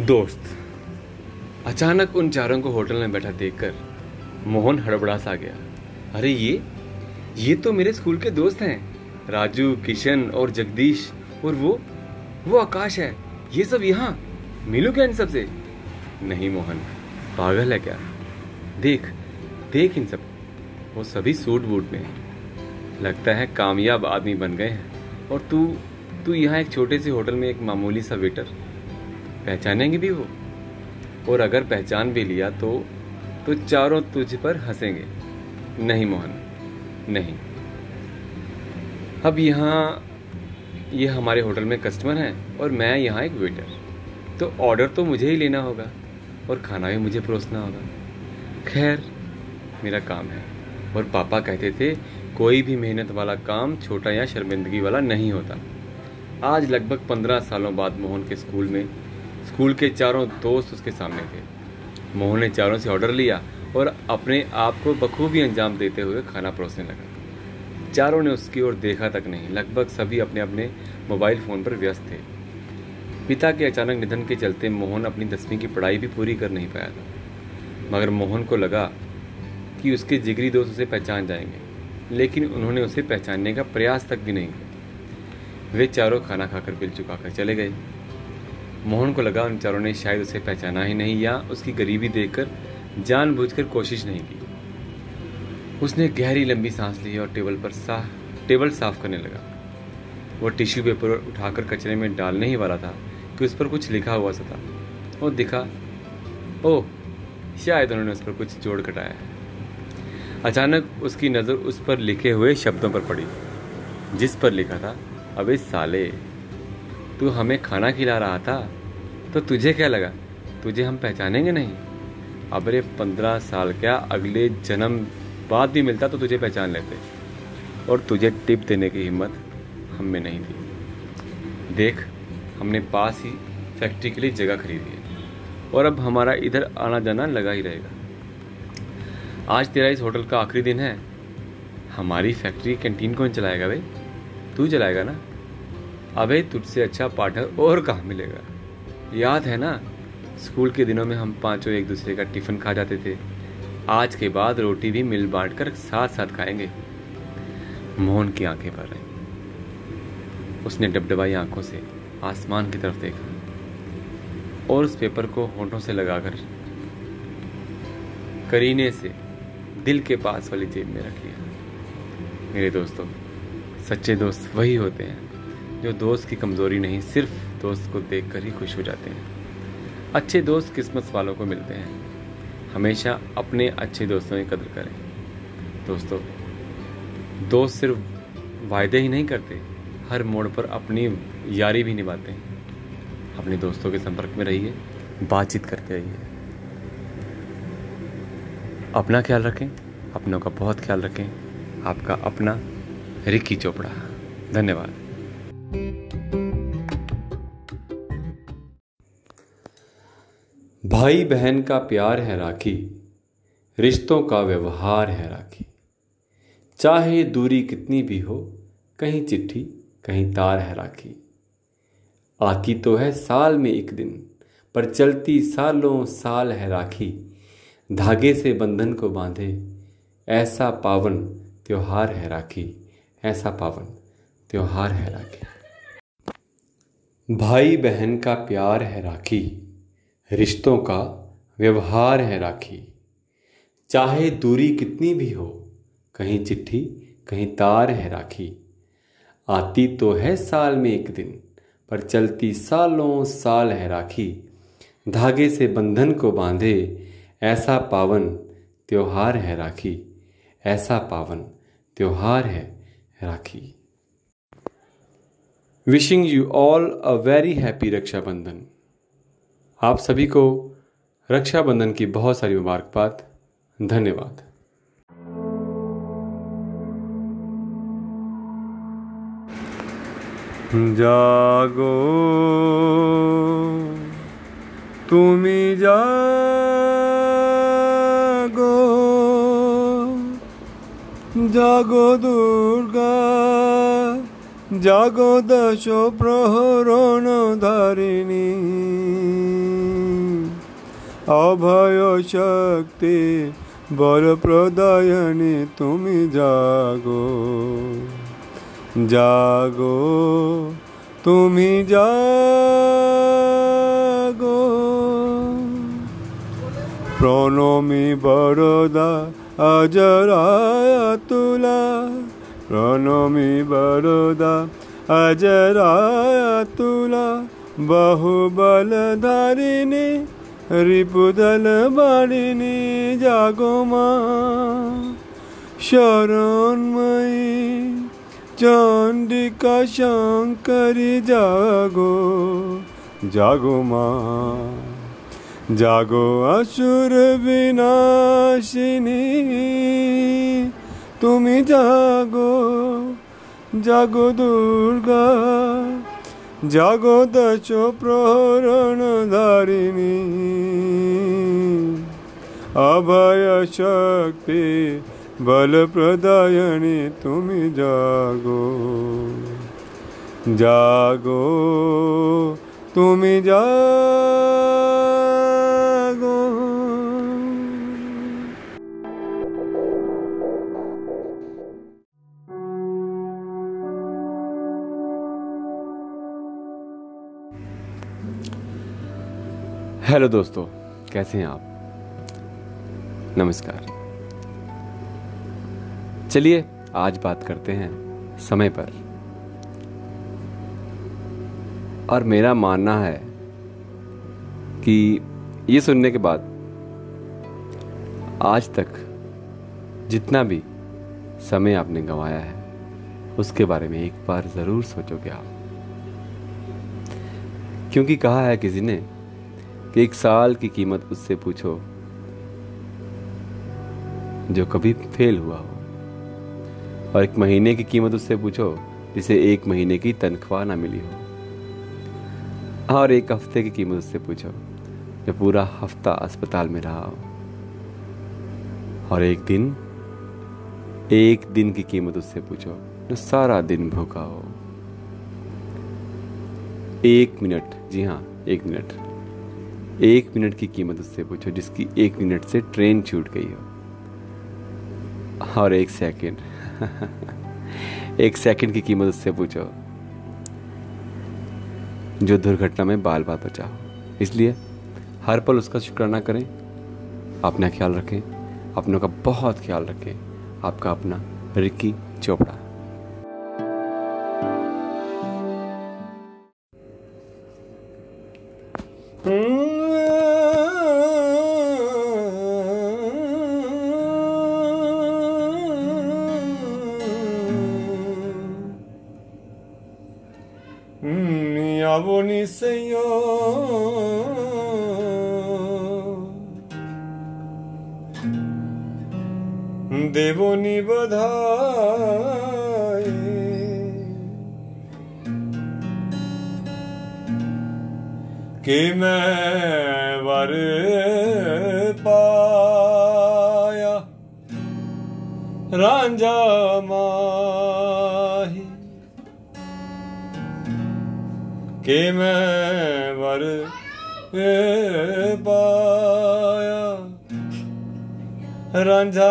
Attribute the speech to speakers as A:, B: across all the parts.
A: दोस्त। अचानक उन चारों को होटल में बैठा देखकर मोहन हड़बड़ा सा गया। अरे ये ये तो मेरे स्कूल के दोस्त हैं, राजू, किशन और जगदीश, और वो वो आकाश है, ये सब यहाँ, मिलू क्या इन सबसे? नहीं मोहन, पागल है क्या? देख देख इन सब, वो सभी सूट बूट में लगता है कामयाब आदमी बन गए हैं, और तू तू यहाँ एक छोटे से होटल में एक मामूली सा वेटर पहचानेंगे भी वो? और अगर पहचान भी लिया तो तो चारों तुझ पर हंसेंगे। नहीं मोहन, नहीं। अब यहाँ, ये यह हमारे होटल में कस्टमर हैं और मैं यहाँ एक वेटर। तो ऑर्डर तो मुझे ही लेना होगा और खाना भी मुझे परोसना होगा। खैर, मेरा काम है। और पापा कहते थे, कोई भी मेहनत वाला काम छोटा या शर्मिंदगी वाला नहीं होता। आज लगभग पंद्रह सालों बाद मोहन के स्कूल में स्कूल के चारों दोस्त उसके सामने थे। मोहन ने चारों से ऑर्डर लिया और अपने आप को बखूबी अंजाम देते हुए खाना परोसने लगा। चारों ने उसकी ओर देखा तक नहीं, लगभग सभी अपने अपने मोबाइल फ़ोन पर व्यस्त थे। पिता के अचानक निधन के चलते मोहन अपनी दसवीं की पढ़ाई भी पूरी कर नहीं पाया था। मगर मोहन को लगा कि उसके जिगरी दोस्त उसे पहचान जाएँगे, लेकिन उन्होंने उसे पहचानने का प्रयास तक भी नहीं किया। वे चारों खाना खाकर बिल चुकाकर चले गए। मोहन को लगा उन चारों ने शायद उसे पहचाना ही नहीं या उसकी गरीबी देखकर जानबूझकर कोशिश नहीं की। उसने गहरी लंबी सांस ली और टेबल पर साफ़ टेबल साफ़ करने लगा। वो टिश्यू पेपर उठाकर कचरे में डालने ही वाला था कि उस पर कुछ लिखा हुआ सा था। और दिखा, ओह, शायद उन्होंने उस पर कुछ जोड़ कटाया है। अचानक उसकी नज़र उस पर लिखे हुए शब्दों पर पड़ी, जिस पर लिखा था, अबे साले। तू हमें खाना खिला रहा था तो तुझे क्या लगा? तुझे हम पहचानेंगे नहीं? अब रे पंद्रह साल क्या अगले जन्म बाद भी मिलता तो तुझे पहचान लेते। और तुझे टिप देने की हिम्मत हम में नहीं थी। देख, हमने पास ही फैक्ट्री के लिए जगह खरीदी है। और अब हमारा इधर आना जाना लगा ही रहेगा। आज तेरा इस होटल का आखिरी दिन है। हमारी फैक्ट्री कैंटीन कौन चलाएगा भाई तू चलाएगा ना? अबे तुझसे अच्छा पार्टनर और कहाँ मिलेगा? याद है ना? स्कूल के दिनों में हम पाँचों एक दूसरे का टिफ़िन खा जाते थे। आज के बाद रोटी भी मिल बांट कर साथ साथ खाएँगे। मोहन की आँखें भर रही। उसने डबडबाई आँखों से आसमान की तरफ़ देखा और उस पेपर को होठों से लगाकर करीने से दिल के पास वाली जेब में रख लिया। मेरे दोस्तों, सच्चे दोस्त वही होते हैं। जो दोस्त की कमज़ोरी नहीं, सिर्फ़ दोस्त को देखकर ही खुश हो जाते हैं। अच्छे दोस्त किस्मत वालों को मिलते हैं। हमेशा अपने अच्छे दोस्तों की कदर करें। दोस्तों, दोस्त सिर्फ़ वायदे ही नहीं करते, हर मोड़ पर अपनी यारी भी निभाते हैं। अपने दोस्तों के संपर्क में रहिए, बातचीत करते रहिए। अपना ख्याल रखें, अपनों का बहुत ख्याल रखें। आपका अपना रिक्की चोपड़ा। धन्यवाद। भाई बहन का प्यार है राखी, रिश्तों का व्यवहार है राखी। चाहे दूरी कितनी भी हो, कहीं चिट्ठी, कहीं तार है राखी। आती तो है साल में एक दिन, पर चलती सालों साल है राखी। धागे से बंधन को बांधे, ऐसा पावन त्योहार है राखी, ऐसा पावन त्योहार है राखी। भाई बहन का प्यार है राखी, रिश्तों का व्यवहार है राखी। चाहे दूरी कितनी भी हो, कहीं चिट्ठी, कहीं तार है राखी। आती तो है साल में एक दिन, पर चलती सालों साल है राखी। धागे से बंधन को बांधे, ऐसा पावन त्योहार है राखी। ऐसा पावन त्योहार है Rakhi. Wishing you all a very happy Rakshabandhan आप सभी को रक्षाबंधन की बहुत सारी मुबारकबाद। धन्यवाद। जागो তুমি जागो जागो दुर्गा। জগদশ প্রহরণ ধারিণী। অভয় শক্তি বরপ্রদায়নী তুমি জাগো। জাগো, তুমি জাগো। প্রণমী বরদা অজরায় তুলা प्रणमी बरोदा अजराय तुला बाहुबलधारिणी रिपुदल बाणिनी जागोमा शरणमयी चण्डिका शङ्करी जागो जागोमा जागो असुर विनाशिनी তুমি জাগো জাগো দুর্গা, জাগো দশ প্রহরণ ধারিণী অভয় শক্তি, বল প্রদায়নী, তুমি জাগো। জাগো, তুমি জাগো।
B: हेलो दोस्तों, कैसे हैं आप? नमस्कार। चलिए, आज बात करते हैं समय पर। और मेरा मानना है कि ये सुनने के बाद आज तक जितना भी समय आपने गंवाया है, उसके बारे में एक बार ज़रूर सोचोगे आप। क्योंकि कहा है किसी ने कि एक साल की कीमत उससे पूछो, जो कभी फेल हुआ हो। और एक महीने की कीमत उससे पूछो, जिसे एक महीने की तनख्वाह ना मिली हो। और एक हफ़्ते की कीमत उससे पूछो, जो पूरा हफ़्ता अस्पताल में रहा हो। और एक दिन एक दिन की कीमत उससे पूछो, जो सारा दिन भूखा हो। एक मिनट, जी हाँ एक मिनट। एक मिनट की कीमत उससे पूछो, जिसकी एक मिनट से ट्रेन छूट गई हो। और एक सेकंड। एक सेकंड की कीमत उससे पूछो, जो दुर्घटना में बाल बाल बचा हो इसलिए हर पल उसका शुक्राना करें, अपना ख्याल रखें, अपनों का बहुत ख्याल रखें, आपका अपना रिक्की चोपड़ा।
A: দেবনি বধায় কে ਮੈਂ ਵਰ ਪਾਇਆ ਰਾਂਝਾ ਮਾ ਕੇ ਮੈਂ ਵਰ ਪਾਇਆ। ਰਾਂਝਾ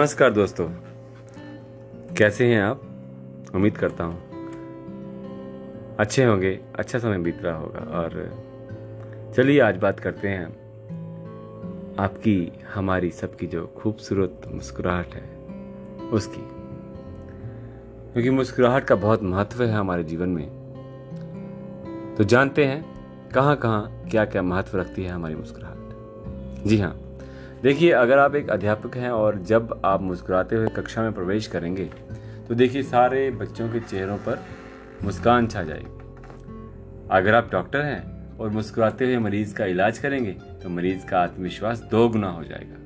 B: नमस्कार दोस्तों। कैसे हैं आप? उम्मीद करता हूँ। अच्छे होंगे अच्छा समय बीत रहा होगा। और चलिए आज बात करते हैं
A: आपकी, हमारी, सबकी जो खूबसूरत मुस्कुराहट है, उसकी। क्योंकि मुस्कुराहट का बहुत महत्व है हमारे जीवन में। तो जानते हैं कहाँ कहाँ क्या क्या महत्व रखती है हमारी मुस्कुराहट। जी हाँ। देखिए अगर आप एक अध्यापक हैं और जब आप मुस्कुराते हुए कक्षा में प्रवेश करेंगे तो देखिए सारे बच्चों के चेहरों पर मुस्कान छा जाएगी। अगर आप डॉक्टर हैं और मुस्कुराते हुए मरीज़ का इलाज करेंगे तो मरीज़ का आत्मविश्वास दोगुना हो जाएगा।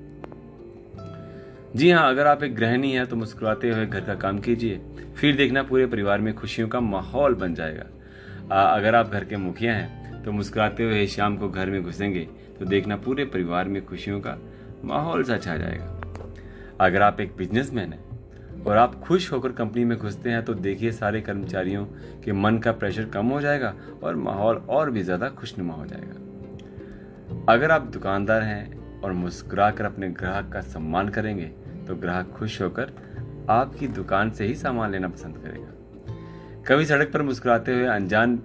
A: जी हाँ अगर आप एक गृहिणी हैं तो मुस्कुराते हुए घर का काम कीजिए। फिर देखना पूरे परिवार में खुशियों का माहौल बन जाएगा। आ, अगर आप घर के मुखिया हैं तो मुस्कुराते हुए शाम को घर में घुसेंगे तो देखना पूरे परिवार में खुशियों का माहौल सा छा जाएगा। अगर आप एक बिजनेसमैन हैं और आप खुश होकर कंपनी में घुसते हैं तो देखिए सारे कर्मचारियों के मन का प्रेशर कम हो जाएगा और माहौल और भी ज़्यादा खुशनुमा हो जाएगा। अगर आप दुकानदार हैं और मुस्कुराकर अपने ग्राहक का सम्मान करेंगे तो ग्राहक खुश होकर आपकी दुकान से ही सामान लेना पसंद करेगा। कभी सड़क पर मुस्कुराते हुए अनजान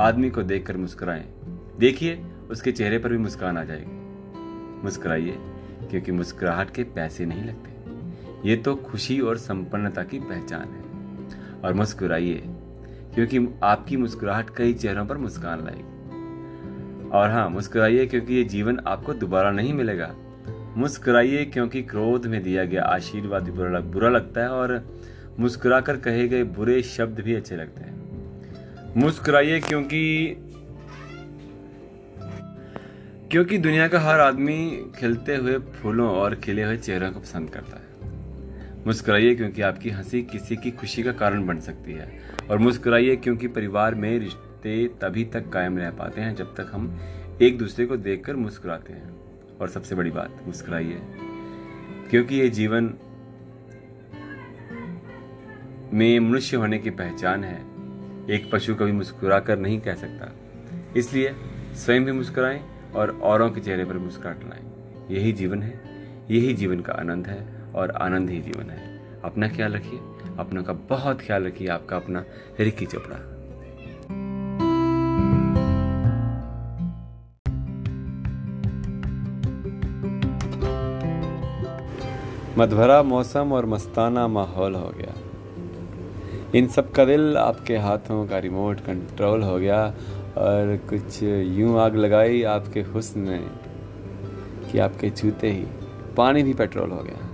A: आदमी को देखकर मुस्कुराएँ। देखिए, उसके चेहरे पर भी मुस्कान आ जाएगी। मुस्कुराइए। क्योंकि मुस्कुराहट के पैसे नहीं लगते। ये तो खुशी और संपन्नता की पहचान है। और मुस्कुराइए क्योंकि आपकी मुस्कुराहट कई चेहरों पर मुस्कान लाएगी। और हाँ मुस्कुराइए क्योंकि ये जीवन आपको दोबारा नहीं मिलेगा। मुस्कुराइए क्योंकि क्रोध में दिया गया आशीर्वाद बुरा, लग, बुरा लगता है और मुस्कुराकर कहे गए बुरे शब्द भी अच्छे लगते हैं। मुस्कुराइए क्योंकि क्योंकि दुनिया का हर आदमी खिलते हुए फूलों और खिले हुए चेहरों को पसंद करता है। मुस्कुराइए क्योंकि आपकी हँसी किसी की खुशी का कारण बन सकती है। और मुस्कुराइए क्योंकि परिवार में रिश्ते तभी तक कायम रह पाते हैं जब तक हम एक दूसरे को देखकर मुस्कुराते हैं। और सबसे बड़ी बात, मुस्कुराइए। क्योंकि ये जीवन में मनुष्य होने की पहचान है। एक पशु कभी मुस्कुरा कर नहीं कह सकता। इसलिए स्वयं भी मुस्कुराएँ और औरों के चेहरे पर मुस्कुराहट लाएँ। यही जीवन है, यही जीवन का आनंद है और आनंद ही जीवन है। अपना ख्याल रखिए, अपनों का बहुत ख्याल रखिए, आपका अपना रिकी चोपड़ा। मधभरा मौसम और मस्ताना माहौल हो गया। इन सब का दिल आपके हाथों का रिमोट कंट्रोल हो गया और कुछ यूँ आग लगाई आपके हुस्न ने कि आपके छूते ही। पानी भी पेट्रोल हो गया।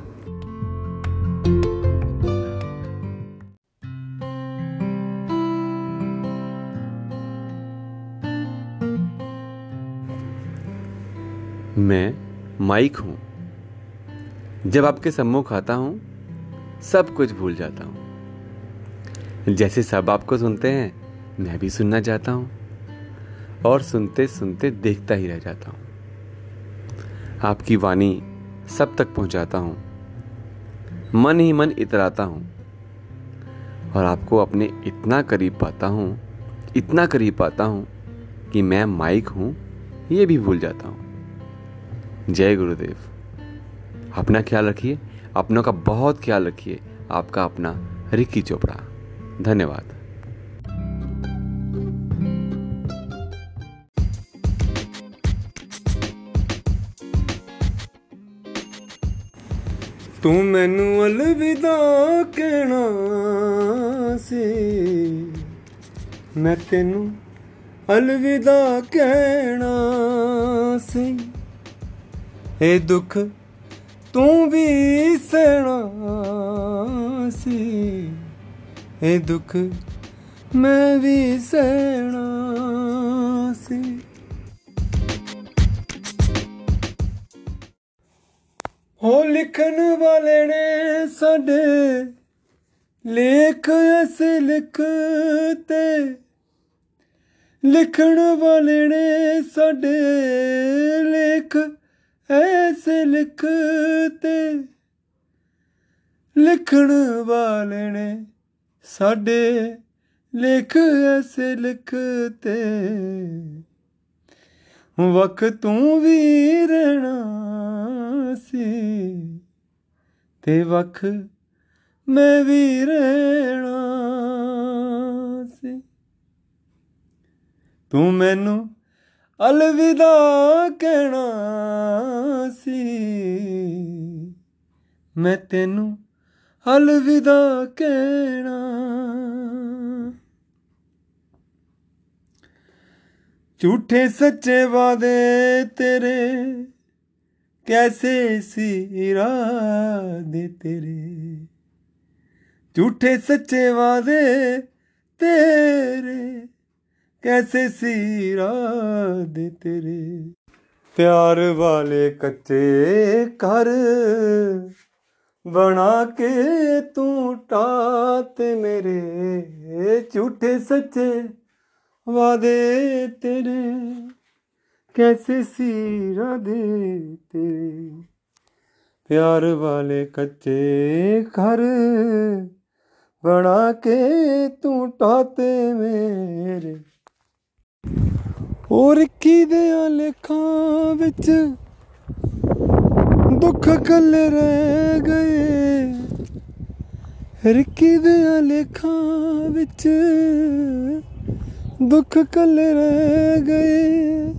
A: मैं माइक हूँ। जब आपके सम्मुख आता हूँ, सब कुछ भूल जाता हूँ। जैसे सब आपको सुनते हैं, मैं भी सुनना चाहता हूँ। और सुनते सुनते देखता ही रह जाता हूँ। आपकी वाणी सब तक पहुंचाता हूँ। मन ही मन इतराता हूँ। और आपको अपने इतना करीब पाता हूँ, इतना करीब पाता हूँ कि मैं माइक हूँ, ये भी भूल जाता हूँ। जय गुरुदेव। अपना ख्याल रखिए, अपनों का बहुत ख्याल रखिए, आपका अपना रिकी चोपड़ा। धन्यवाद।
C: ਤੂੰ ਮੈਨੂੰ ਅਲਵਿਦਾ ਕਹਿਣਾ ਸੀ। ਮੈਂ ਤੈਨੂੰ ਅਲਵਿਦਾ ਕਹਿਣਾ ਸੀ। ਇਹ ਦੁੱਖ ਤੂੰ ਵੀ ਸਹਿਣਾ ਸੀ। ਇਹ ਦੁੱਖ ਮੈਂ ਵੀ ਸਹਿਣਾ ਸੀ। ਹੋ ਲਿਖਣ ਵਾਲੇ ਨੇ ਸਾਡੇ, ਲੇਖ ਅਸ ਲਿਖਤੇ ਲਿਖਣ ਵਾਲੇ ਨੇ ਸਾਡੇ, ਲੇਖ ਐਸੇ ਲਿਖਤੇ ਲਿਖਣ ਵਾਲੇ ਨੇ ਸਾਡੇ, ਲਿਖ ਐਸੇ ਲਿਖਤੇ ਵਕ ਤੂੰ ਵੀ ਰਹਿਣਾ। ਸੀ। ਤੇ ਵਕ ਮੈਂ ਵੀ ਰਹਿਣਾ ਸੀ। ਤੂੰ ਮੈਨੂੰ ਅਲਵਿਦਾ ਕਹਿਣਾ ਸੀ। ਮੈਂ ਤੈਨੂੰ ਅਲਵਿਦਾ ਕਹਿਣਾ। ਝੂਠੇ ਸੱਚੇ ਵਾਦੇ ਤੇਰੇ ਕੈਸੇ ਸੀ ਇਰਾਦੇ ਤੇਰੇ ਝੂਠੇ ਸੱਚੇ ਵਾਦੇ ਤੇਰੇ ਕੈਸੇ ਸੀ ਇਰਾਦੇ ਤੇਰੇ ਪਿਆਰ ਵਾਲੇ ਕੱਚੇ ਘਰ ਬਣਾ ਕੇ ਤੂੰ ਟਾਤੇ ਮੇਰੇ ਝੂਠੇ ਸੱਚੇ ਵਾਦੇ ਤੇਰੇ ਕੈਸੇ ਸੀ ਰਾਦੇ ਤੇਰੇ ਪਿਆਰ ਵਾਲੇ ਕੱਚੇ ਘਰ ਬਣਾ ਕੇ ਤੂੰ ਟਾਤੇ ਮੇਰੇ ਔਰ ਕੀ ਦੇ ਲੇਖਾਂ ਵਿੱਚ ਦੁੱਖ ਕੱਲੇ ਰਹਿ ਗਏ ਰਿੱਕੀ ਦੇ ਲੇਖਾਂ ਵਿੱਚ ਦੁੱਖ ਕੱਲੇ ਰਹਿ ਗਏ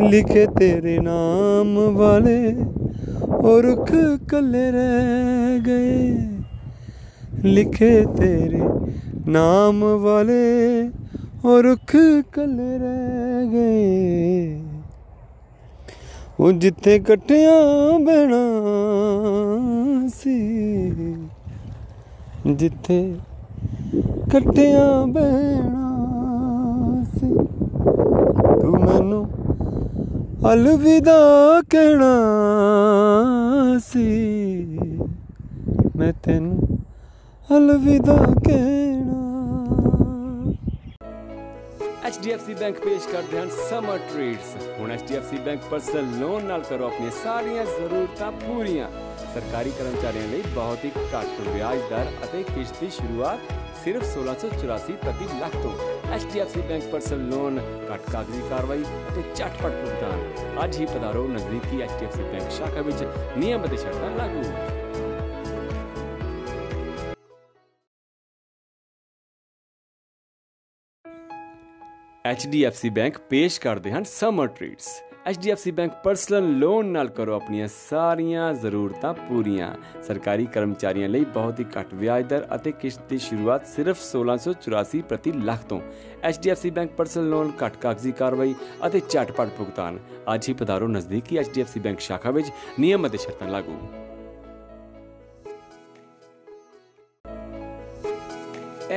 C: ਲਿਖੇ ਤੇਰੇ ਨਾਮ ਵਾਲੇ ਔਰ ਰੁੱਖ ਕੱਲੇ ਰਹਿ ਗਏ। ਲਿਖੇ ਤੇਰੇ ਨਾਮ ਵਾਲੇ ਉਹ ਰੁੱਖ ਕੱਲੇ ਰਹਿ ਗਏ। ਉਹ ਜਿੱਥੇ ਇਕੱਠਿਆਂ ਬਹਿਣਾ ਸੀ, ਜਿੱਥੇ ਇਕੱਠਿਆਂ ਬਹਿਣਾ ਸੀ। ਤੂੰ ਮੈਨੂੰ ਅਲਵਿਦਾ ਕਹਿਣਾ ਸੀ। ਮੈਂ ਤੈਨੂੰ ਅਲਵਿਦਾ ਕਹਿਣਾ।
A: HDFC ਬੈਂਕ ਪੇਸ਼ ਕਰਦੇ ਹਨ ਸਮਰ ਟ੍ਰੀਟਸ ਹੁਣ HDFC ਬੈਂਕ ਪਰਸਨਲ ਲੋਨ ਨਾਲ ਕਰੋ ਆਪਣੀਆਂ ਸਾਰੀਆਂ ਜ਼ਰੂਰਤਾਂ ਪੂਰੀਆਂ। ਸਰਕਾਰੀ ਕਰਮਚਾਰੀਆਂ ਲਈ ਬਹੁਤ ਹੀ ਘੱਟ ਵਿਆਜ ਦਰ ਅਤੇ ਕਿਸ਼ਤ ਦੀ ਸ਼ੁਰੂਆਤ ਸਿਰਫ 1684 ਪ੍ਰਤੀ ਲੱਖ ਤੋਂ। HDFC ਬੈਂਕ ਪਰਸਨਲ ਲੋਨ ਘੱਟ ਕਾਗਜ਼ੀ ਕਾਰਵਾਈ ਅਤੇ ਝਟਪਟ ਭੁਗਤਾਨ ਅੱਜ ਹੀ ਪਧਾਰੋ ਨਜ਼ਦੀਕੀ HDFC ਬੈਂਕ ਸ਼ਾਖਾ ਵਿੱਚ ਨਿਯਮ ਅਤੇ ਸ਼ਰਤਾਂ ਲਾਗੂ HDFC ਬੈਂਕ ਪੇਸ਼ ਕਰਦੇ ਹਨ summer treats HDFC bank personal loan ਨਾਲ ਕਰੋ ਆਪਣੀਆਂ ਸਾਰੀਆਂ ਜ਼ਰੂਰਤਾਂ ਪੂਰੀਆਂ। ਸਰਕਾਰੀ ਕਰਮਚਾਰੀਆਂ ਲਈ ਬਹੁਤ ਹੀ ਘੱਟ ਵਿਆਜ ਦਰ ਅਤੇ ਕਿਸ਼ਤ ਦੀ ਸ਼ੁਰੂਆਤ ਸਿਰਫ 1684 ਪ੍ਰਤੀ ਲੱਖ ਤੋਂ। HDFC ਬੈਂਕ ਪਰਸਨਲ ਲੋਨ ਘੱਟ ਕਾਗਜ਼ੀ ਕਾਰਵਾਈ ਅਤੇ ਝਟਪਟ ਭੁਗਤਾਨ। ਅੱਜ ਹੀ ਪਧਾਰੋ ਨਜ਼ਦੀਕੀ HDFC ਬੈਂਕ ਸ਼ਾਖਾ ਵਿੱਚ ਨਿਯਮ ਅਤੇ ਸ਼ਰਤਾਂ ਲਾਗੂ।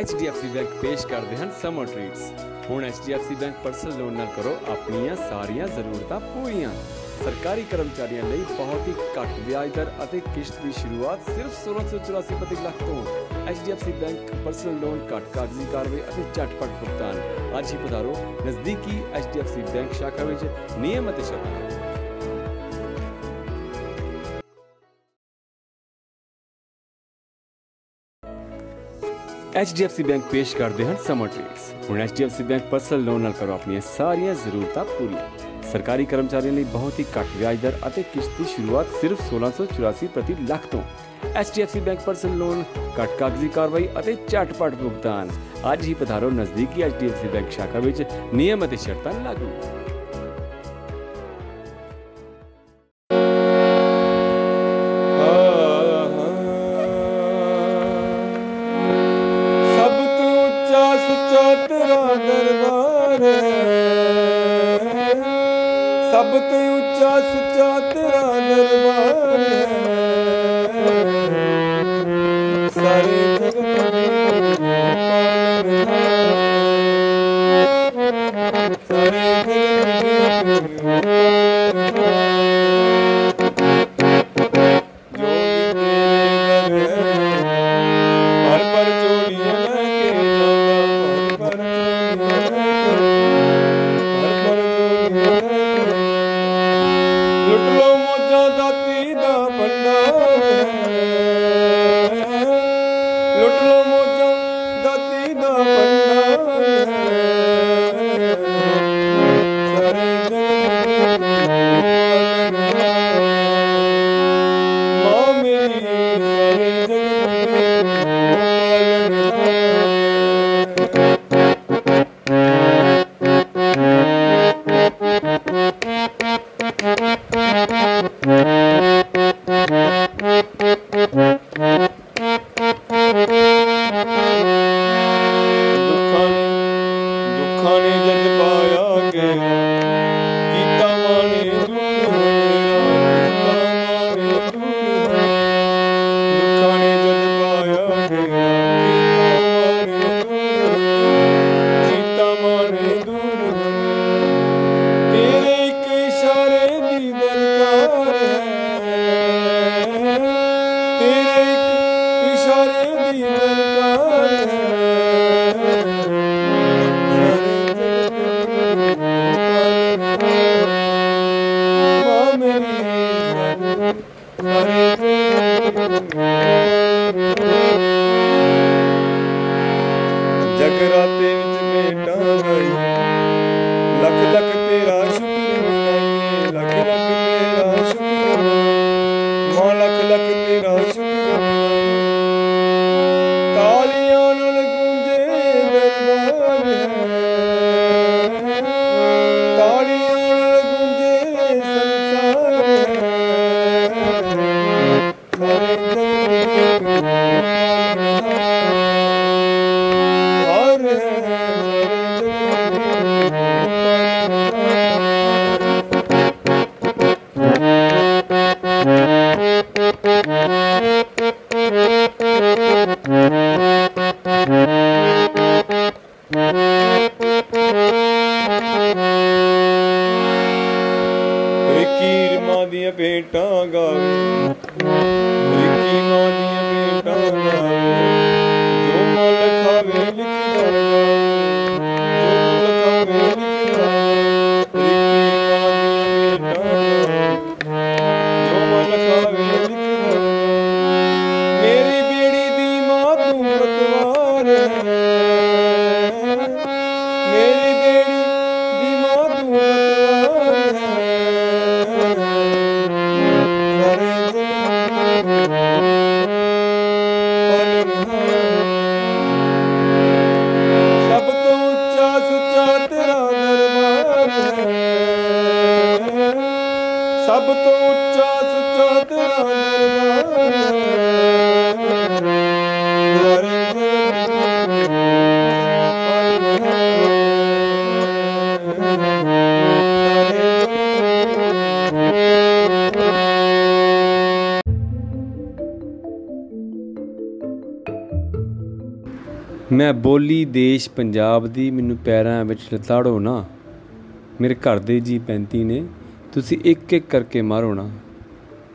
A: HDFC ਬੈਂਕ ਪੇਸ਼ ਕਰਦੇ ਹਨ ਸਮਰ ਟ੍ਰੀਟਸ ਹੁਣ HDFC ਬੈਂਕ ਪਰਸਨਲ ਲੋਨ ਨਾਲ ਕਰੋ ਆਪਣੀਆਂ ਸਾਰੀਆਂ ਜ਼ਰੂਰਤਾਂ ਪੂਰੀਆਂ ਸਰਕਾਰੀ ਕਰਮਚਾਰੀਆਂ ਲਈ ਬਹੁਤ ਹੀ ਘੱਟ ਵਿਆਜ ਦਰ ਅਤੇ ਕਿਸ਼ਤ ਦੀ ਸ਼ੁਰੂਆਤ ਸਿਰਫ 1684 ਪ੍ਰਤੀ ਲੱਖ ਤੋਂ HDFC ਬੈਂਕ ਪਰਸਨਲ ਲੋਨ ਘੱਟ ਕਾਗਜ਼ੀ ਕਾਰਵਾਈ ਅਤੇ ਝਟਪਟ ਭੁਗਤਾਨ ਅੱਜ ਹੀ ਪਧਾਰੋ ਨਜ਼ਦੀਕੀ HDFC ਬੈਂਕ ਸ਼ਾਖਾ ਵਿੱਚ ਨਿਯਮ ਅਤੇ ਸ਼ਰਤਾਂ HDFC ਬੈਂਕ ਪੇਸ਼ ਕਰਦੇ ਹਨ ਸਮਰ ਟ੍ਰੀਟਸ ਹੁਣ HDFC ਬੈਂਕ ਪਰਸਨਲ ਲੋਨ ਨਾਲ ਕਰੋ ਆਪਣੀਆਂ ਸਾਰੀਆਂ ਜ਼ਰੂਰਤਾਂ ਪੂਰੀਆਂ। ਸਰਕਾਰੀ ਕਰਮਚਾਰੀਆਂ ਲਈ ਬਹੁਤ ਹੀ ਘੱਟ ਵਿਆਜ ਦਰ ਅਤੇ ਕਿਸ਼ਤ ਦੀ ਸ਼ੁਰੂਆਤ ਸਿਰਫ 1684 ਪ੍ਰਤੀ ਲੱਖ ਤੋਂ। HDFC ਬੈਂਕ ਪਰਸਨਲ ਲੋਨ ਘੱਟ ਕਾਗਜ਼ੀ ਕਾਰਵਾਈ ਅਤੇ ਝਟਪਟ ਭੁਗਤਾਨ। ਅੱਜ ਹੀ ਪਧਾਰੋ ਨਜ਼ਦੀਕੀ HDFC ਬੈਂਕ ਸ਼ਾਖਾ ਵਿੱਚ ਨਿਯਮ ਅਤੇ ਸ਼ਰਤਾਂ ਲਾਗੂ।
C: Música ਸਭ ਤੋਂ ਉੱਚਾ ਸੁੱਚਾ ਤੇਰਾ ਦਰਬਾਰ ਹੈ। ਸਾਰੇ ਮੈਂ
A: ਬੋਲੀ ਦੇਸ਼ ਪੰਜਾਬ ਦੀ, ਮੈਨੂੰ ਪੈਰਾਂ ਵਿੱਚ ਲਤਾੜੋ ਨਾ। ਮੇਰੇ ਘਰ ਦੇ ਜੀ 35 ਨੇ। ਤੁਸੀਂ ਇੱਕ ਇੱਕ ਕਰਕੇ ਮਾਰੋ ਨਾ।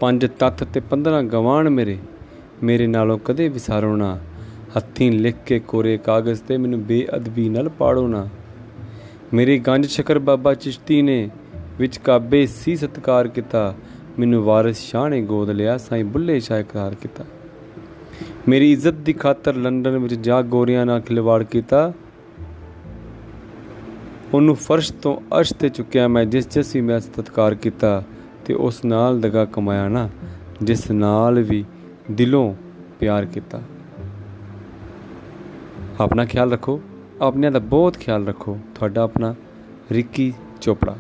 A: ਪੰਜ ਤੱਤ ਤੇ 15 ਗਵਾਨ ਮੇਰੇ ਮੇਰੇ ਨਾਲੋਂ ਕਦੇ ਵਿਸਾਰੋ ਨਾ। ਹੱਥੀਂ ਲਿਖ ਕੇ ਕੋਰੇ ਕਾਗਜ਼ ਤੇ ਮੈਨੂੰ ਬੇਅਦਬੀ ਨਾਲ ਪਾੜੋ ਨਾ। ਮੇਰੀ ਗੰਜ ਸ਼ਕਰ ਬਾਬਾ ਚਿਸ਼ਤੀ ਨੇ ਵਿੱਚ ਕਾਬੇ ਸੀ ਸਤਕਾਰ ਕੀਤਾ। ਮੈਨੂੰ ਵਾਰਿਸ ਸ਼ਾਹ ਨੇ ਗੋਦ ਲਿਆ, ਸਾਈਂ ਬੁੱਲੇ ਸ਼ਾਹ ਇਕਰਾਰ ਕੀਤਾ। ਮੇਰੀ ਇੱਜ਼ਤ ਦੀ ਖਾਤਰ ਲੰਡਨ ਵਿੱਚ ਜਾ ਗੋਰਿਆਂ ਨਾਲ ਖਿਲਵਾੜ ਕੀਤਾ। ਉਹਨੂੰ ਫਰਸ਼ ਤੋਂ ਅਰਸ਼ ਤੇ ਚੁੱਕਿਆ ਮੈਂ, ਜਿਸ ਜਿਸ ਵੀ ਮੈਂ ਸਤਿਕਾਰ ਕੀਤਾ ਤੇ ਉਸ ਨਾਲ ਦਗਾ ਕਮਾਇਆ ਨਾ, ਜਿਸ ਨਾਲ ਵੀ ਦਿਲੋਂ ਪਿਆਰ ਕੀਤਾ। ਆਪਣਾ ਖਿਆਲ ਰੱਖੋ, ਆਪਣਿਆਂ ਦਾ ਬਹੁਤ ਖਿਆਲ ਰੱਖੋ। ਤੁਹਾਡਾ ਆਪਣਾ ਰਿੱਕੀ ਚੋਪੜਾ।